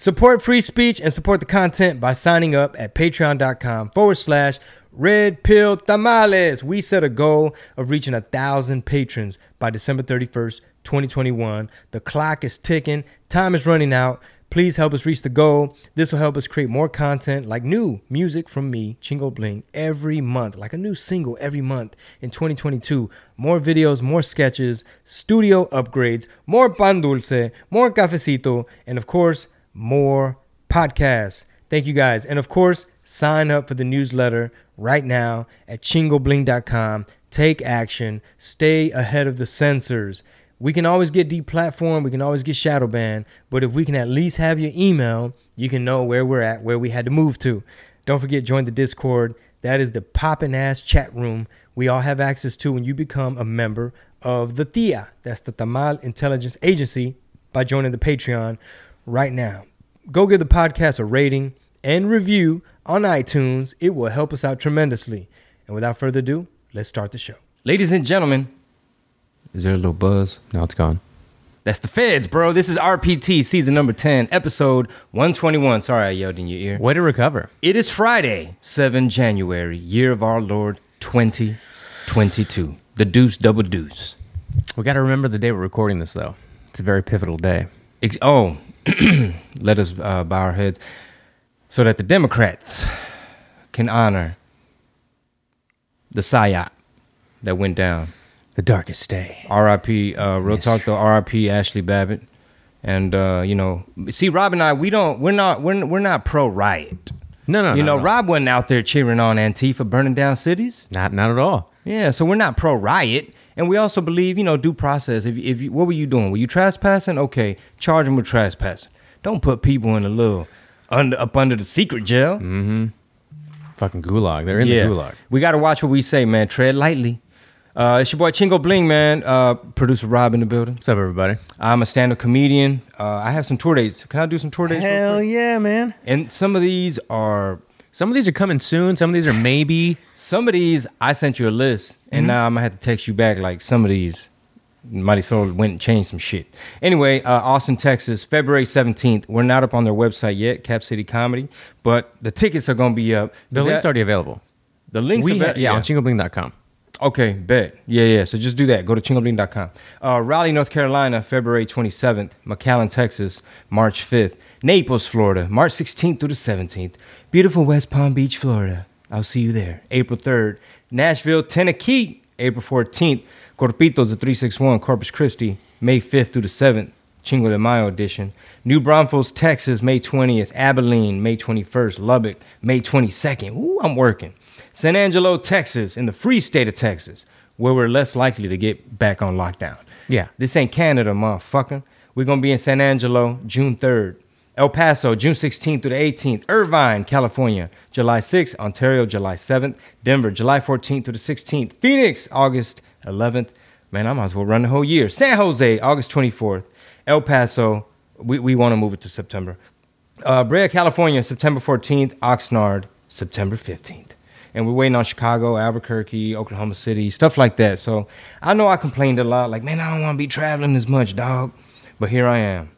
Support free speech and support the content by signing up at patreon.com forward slash red pill tamales. We set a goal of reaching a thousand patrons by December 31st, 2021. The clock is ticking, time is running out. Please help us reach the goal. This will help us create more content like new music from me, Chingo Bling, every month, like a new single every month in 2022. More videos, more sketches, studio upgrades, more pan dulce, more cafecito, and of course, more podcasts. Thank you guys. And of course, sign up for the newsletter right now at chingobling.com. Take action. Stay ahead of the censors. We can always get deplatformed, we can always get shadow banned, but if we can at least have your email, you can know where we're at, where we had to move to. Don't forget, join the Discord. That is the poppin' ass chat room we all have access to when you become a member of the TIA. That's the Tamal Intelligence Agency by joining the Patreon right now. Go give the podcast a rating and review on iTunes. It will help us out tremendously. And without further ado, let's start the show. Ladies and gentlemen, is there a little buzz? No, it's gone. That's the feds, bro. This is RPT season number 10, episode 121. Sorry I yelled in your ear. Way to recover. It is Friday, 7 January, year of our Lord 2022. The deuce, double deuce. We got to remember the day we're recording this, though. It's a very pivotal day. Ex- oh, let us uh, bow our heads so that the Democrats can honor the psyop that went down. The darkest day. R.I.P. Uh, real talk though. R.I.P. Ashley Babbitt. And uh, you know, see, Rob and I, we don't, we're not, we're, we're not pro riot. No, no, you no, know, no. Rob wasn't out there cheering on Antifa burning down cities. Not, not at all. Yeah, so we're not pro riot, and we also believe, you know, due process. If if you, what were you doing? Were you trespassing? Okay, charge them with trespassing. Don't put people in a little under up under the secret jail. Mm-hmm. Fucking gulag. They're in the gulag. We got to watch what we say, man. Tread lightly. Uh, it's your boy Chingo Bling, man. Uh, producer Rob in the building. What's up, everybody? I'm a stand-up comedian. Uh, I have some tour dates. Can I do some tour dates? Hell yeah, man. And some of these are Some of these are coming soon. Some of these are maybe. Some of these, I sent you a list, and now I'm gonna have to text you back. Like some of these, Mighty Soul went and changed some shit. Anyway, uh, Austin, Texas, February 17th. We're not up on their website yet, Cap City Comedy, but the tickets are gonna be up. The link's already available. the links. We are ha- yeah, on chingobling.com. Okay, bet. Yeah, yeah. So just do that. Go to chingobling.com. Uh, Raleigh, North Carolina, February 27th. McAllen, Texas, March 5th. Naples, Florida, March 16th through the 17th. Beautiful West Palm Beach, Florida. I'll see you there. April 3rd. Nashville, Tennessee, April 14th. Corpitos, the 361, Corpus Christi, May 5th through the 7th. Chingo de Mayo edition. New Braunfels, Texas, May 20th. Abilene, May 21st. Lubbock, May 22nd. Ooh, I'm working. San Angelo, Texas, in the free state of Texas, where we're less likely to get back on lockdown. Yeah. This ain't Canada, motherfucker. We're gonna be in San Angelo June 3rd. El Paso, June 16th through the 18th. Irvine, California, July 6th. Ontario, July 7th. Denver, July 14th through the 16th. Phoenix, August 11th. Man, I might as well run the whole year. San Jose, August 24th. El Paso, we, we want to move it to September. Uh, Brea, California, September 14th. Oxnard, September 15th. And we're waiting on Chicago, Albuquerque, Oklahoma City, stuff like that. So I know I complained a lot, like, man, I don't want to be traveling as much, dog. But here I am.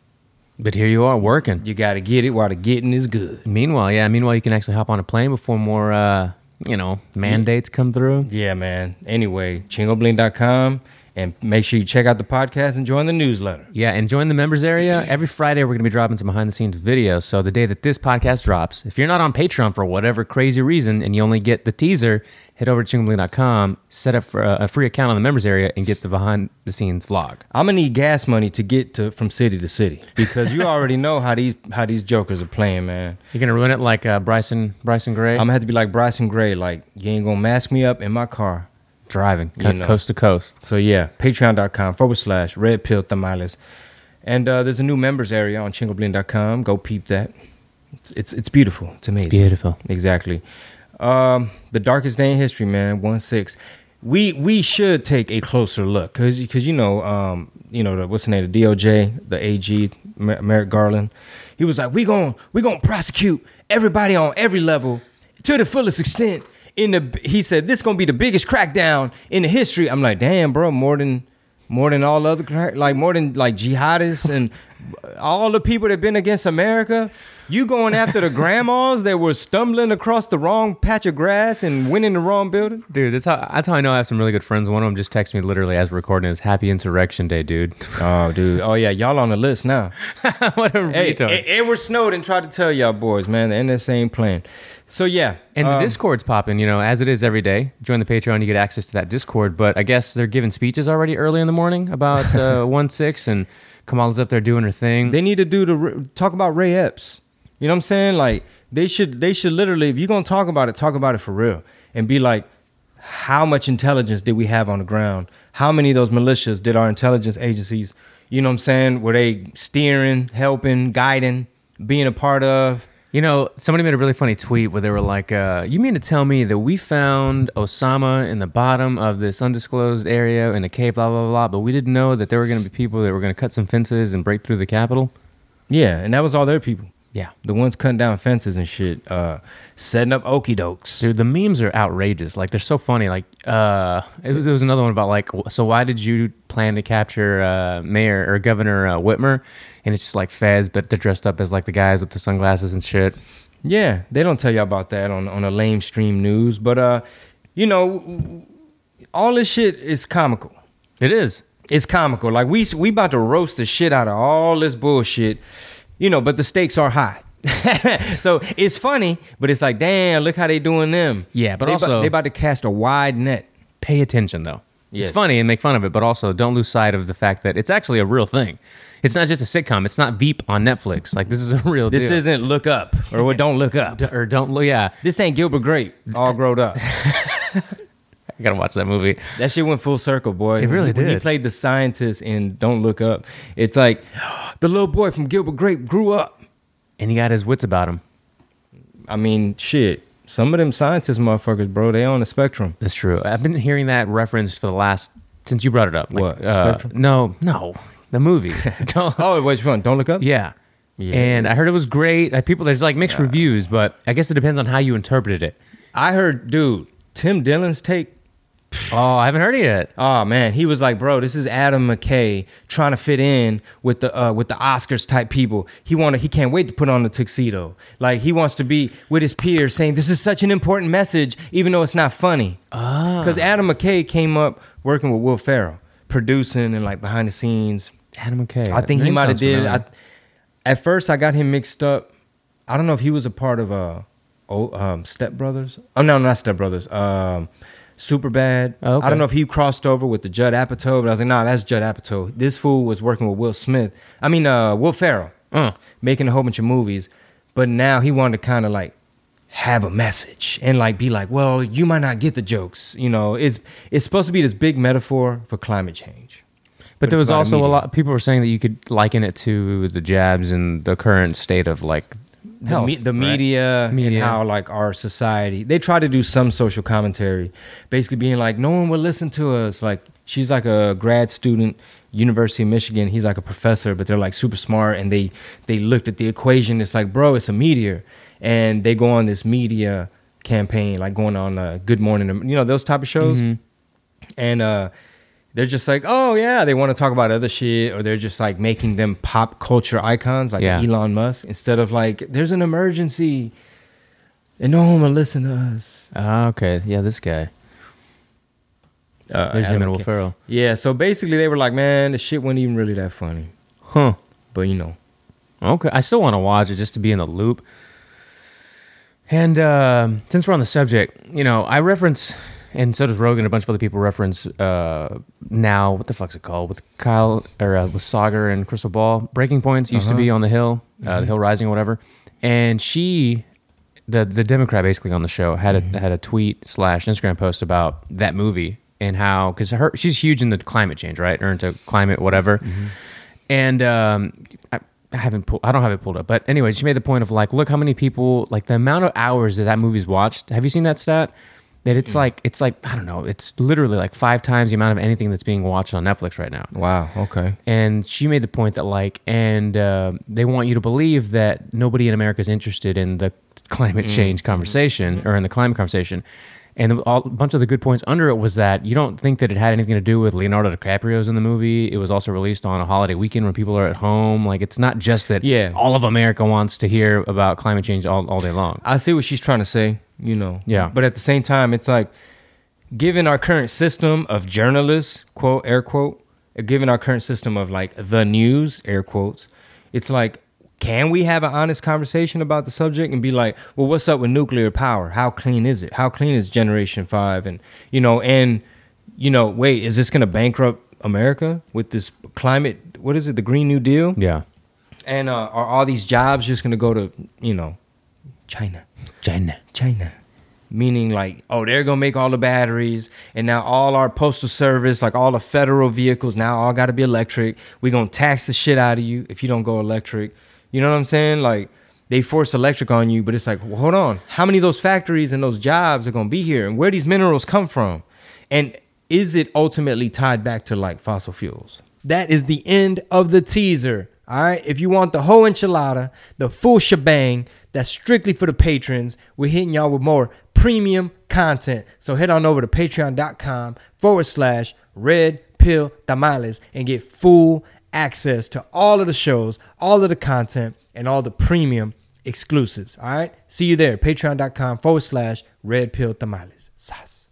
But here you are working. You got to get it while the getting is good. Meanwhile, yeah, meanwhile, you can actually hop on a plane before more, uh, you know, mandates come through. Yeah, man. Anyway, chingobling.com. And make sure you check out the podcast and join the newsletter. Yeah, and join the members area. Every Friday, we're going to be dropping some behind the scenes videos. So the day that this podcast drops, if you're not on Patreon for whatever crazy reason and you only get the teaser, head over to chingobling.com, set up for a, a free account on the members area, and get the behind the scenes vlog. I'm gonna need gas money to get to from city to city because you already know how these how these jokers are playing, man. You're gonna ruin it like uh, Bryson Bryson Gray. I'm gonna have to be like Bryson Gray, like you ain't gonna mask me up in my car. Driving you know. coast to coast. So yeah, patreon.com forward slash red pill tamales. And uh, there's a new members area on chingobling.com. Go peep that. It's it's, it's beautiful. It's amazing. It's beautiful. Exactly. Um, the darkest day in history, man. One six. We we should take a closer look because because you know um you know the, what's the name the DOJ the AG Mer- Merrick Garland. He was like we gon' we gonna prosecute everybody on every level to the fullest extent. In the he said this is gonna be the biggest crackdown in the history. I'm like damn bro more than more than all other crack like more than like jihadists and all the people that have been against America. You going after the grandmas that were stumbling across the wrong patch of grass and went in the wrong building? Dude, that's how that's how I know I have some really good friends. One of them just texted me literally as we're recording is Happy Insurrection Day, dude. Oh, dude. Oh, yeah. Y'all on the list now. what a Hey, retard. Edward Snowden tried to tell y'all boys, man, the NSA ain't playing. So, yeah. And the um, Discord's popping, you know, as it is every day. Join the Patreon, you get access to that Discord. But I guess they're giving speeches already early in the morning about uh, 1 6, and Kamala's up there doing her thing. They need to do the talk about Ray Epps. You know what I'm saying? Like they should they should literally if you're gonna talk about it, talk about it for real and be like, how much intelligence did we have on the ground? How many of those militias did our intelligence agencies, you know what I'm saying, were they steering, helping, guiding, being a part of? You know, somebody made a really funny tweet where they were like, uh, "You mean to tell me that we found Osama in the bottom of this undisclosed area in a cave, blah blah blah, but we didn't know that there were going to be people that were going to cut some fences and break through the Capitol?" Yeah, and that was all their people. Yeah, The ones cutting down fences and shit, uh, setting up okey dokes. dude, the memes are outrageous. Like they're so funny. Like, uh, it was, it was another one about like, so why did you plan to capture uh, Mayor or Governor uh, Whitmer? And it's just like feds, but they're dressed up as like the guys with the sunglasses and shit. Yeah, they don't tell you about that on on a lame stream news, but uh, you know, all this shit is comical. It is. It's comical. Like we we about to roast the shit out of all this bullshit, you know. But the stakes are high, so it's funny. But it's like, damn, look how they doing them. Yeah, but they also- they about to cast a wide net. pay attention though. Yes. It's funny and make fun of it, but also don't lose sight of the fact that it's actually a real thing. It's not just a sitcom. It's not Veep on Netflix. Like this is a real This deal. isn't look up or what don't look up. D- or don't look. Yeah, This ain't Gilbert Grape all grown up. I gotta watch that movie. That shit went full circle, boy. It really when he played the scientist in Don't Look Up, it's like the little boy from Gilbert Grape grew up. And he got his wits about him. I mean, shit. Some of them scientist motherfuckers, bro, they on the spectrum. That's true. I've been hearing that referenced for the last since you brought it up. Like, What, uh, no, no, the movie. Oh, which one? Don't Look Up? yeah. Yeah, and I heard it was great. Like, people, there's like mixed reviews, but I guess it depends on how you interpreted it. I heard, dude, Tim Dillon's take. Oh, I haven't heard it yet. Oh man, he was like, bro, this is Adam McKay trying to fit in with the uh, with the Oscars type people. He want to, he can't wait to put on the tuxedo. Like he wants to be with his peers, saying this is such an important message, even though it's not funny. Ah, Because Adam McKay came up working with Will Ferrell, producing and like behind the scenes. Adam McKay. I think he might have did. I, at first, I got him mixed up. I don't know if he was a part of uh, oh, um, Step Brothers. Oh no, not Step Brothers. Um, Super Bad. Oh, okay. I don't know if he crossed over with the Judd Apatow, but I was like, nah, that's Judd Apatow. This fool was working with Will Smith. I mean, uh, Will Ferrell, Uh. making a whole bunch of movies. But now he wanted to kind of like have a message and like be like, well, you might not get the jokes. You know, it's it's supposed to be this big metaphor for climate change. But, there was also a media. lot. People were saying that you could liken it to the jabs and the current state of like the, me- the right? media, Media. and how like our society they try to do some social commentary basically being like no one will listen to us like she's like a grad student university of michigan he's like a professor but they're like super smart and they they looked at the equation it's like bro it's a meteor and they go on this media campaign like going on uh, good morning you know those type of shows Mhm. and uh they're just like, oh yeah, they want to talk about other shit, or they're just like making them pop culture icons like Yeah. Elon Musk instead of like, there's an emergency, and no one will listen to us. Ah, okay, yeah, this guy. Uh, There's him and Will Ferrell. Yeah, so basically they were like, man, the shit wasn't even really that funny, Huh. but you know, Okay, I still want to watch it just to be in the loop. And uh, since we're on the subject, you know, I reference, and so does Rogan. A bunch of other people reference uh, now. What the fuck's it called? With Kyle or uh, with Saagar and Krystal Ball. Breaking Points used to be on the Hill, uh, the Hill Rising, or whatever. And she, the the Democrat, basically on the show had a had a tweet slash Instagram post about that movie and how because her she's huge in the climate change, right, or into climate whatever. And um, I, I haven't pulled. I don't have it pulled up. But anyway, she made the point of like, look how many people like the amount of hours that that movie's watched. Have you seen that stat? That it's hmm. like it's like I don't know. It's literally like five times the amount of anything that's being watched on Netflix right now. wow, okay, And she made the point that like, and uh, they want you to believe that nobody in America is interested in the climate hmm. change conversation hmm. or in the climate conversation. And all, a bunch of the good points under it was that you don't think that it had anything to do with Leonardo DiCaprio's in the movie. It was also released on a holiday weekend when people are at home. Like it's not just that Yeah. all of America wants to hear about climate change all, all day long. I see what she's trying to say, you know. Yeah. But at the same time, it's like, given our current system of journalists, quote, air quote, given our current system of like the news, air quotes, it's like, can we have an honest conversation about the subject and be like, well, what's up with nuclear power? How clean is it? How clean is Generation 5? And, you know, and, you know, wait, is this going to bankrupt America with this climate? What is it? The Green New Deal? Yeah. And uh, are all these jobs just going to go to, you know, China? China. China. Meaning like, oh, they're gonna make all the batteries, and now all our postal service, like all the federal vehicles, now all gotta be electric. we gonna tax the shit out of you if you don't go electric. You know what I'm saying? Like they force electric on you, but it's like, well, hold on. How many of those factories and those jobs are gonna be here? And where these minerals come from? And is it ultimately tied back to like fossil fuels? That is the end of the teaser. All right. If you want the whole enchilada, the full shebang, that's strictly for the patrons. We're hitting y'all with more premium content. So head on over to patreon.com forward slash red pill tamales and get full access to all of the shows, all of the content, and all the premium exclusives. All right. See you there. Patreon.com forward slash red pill tamales. Sas.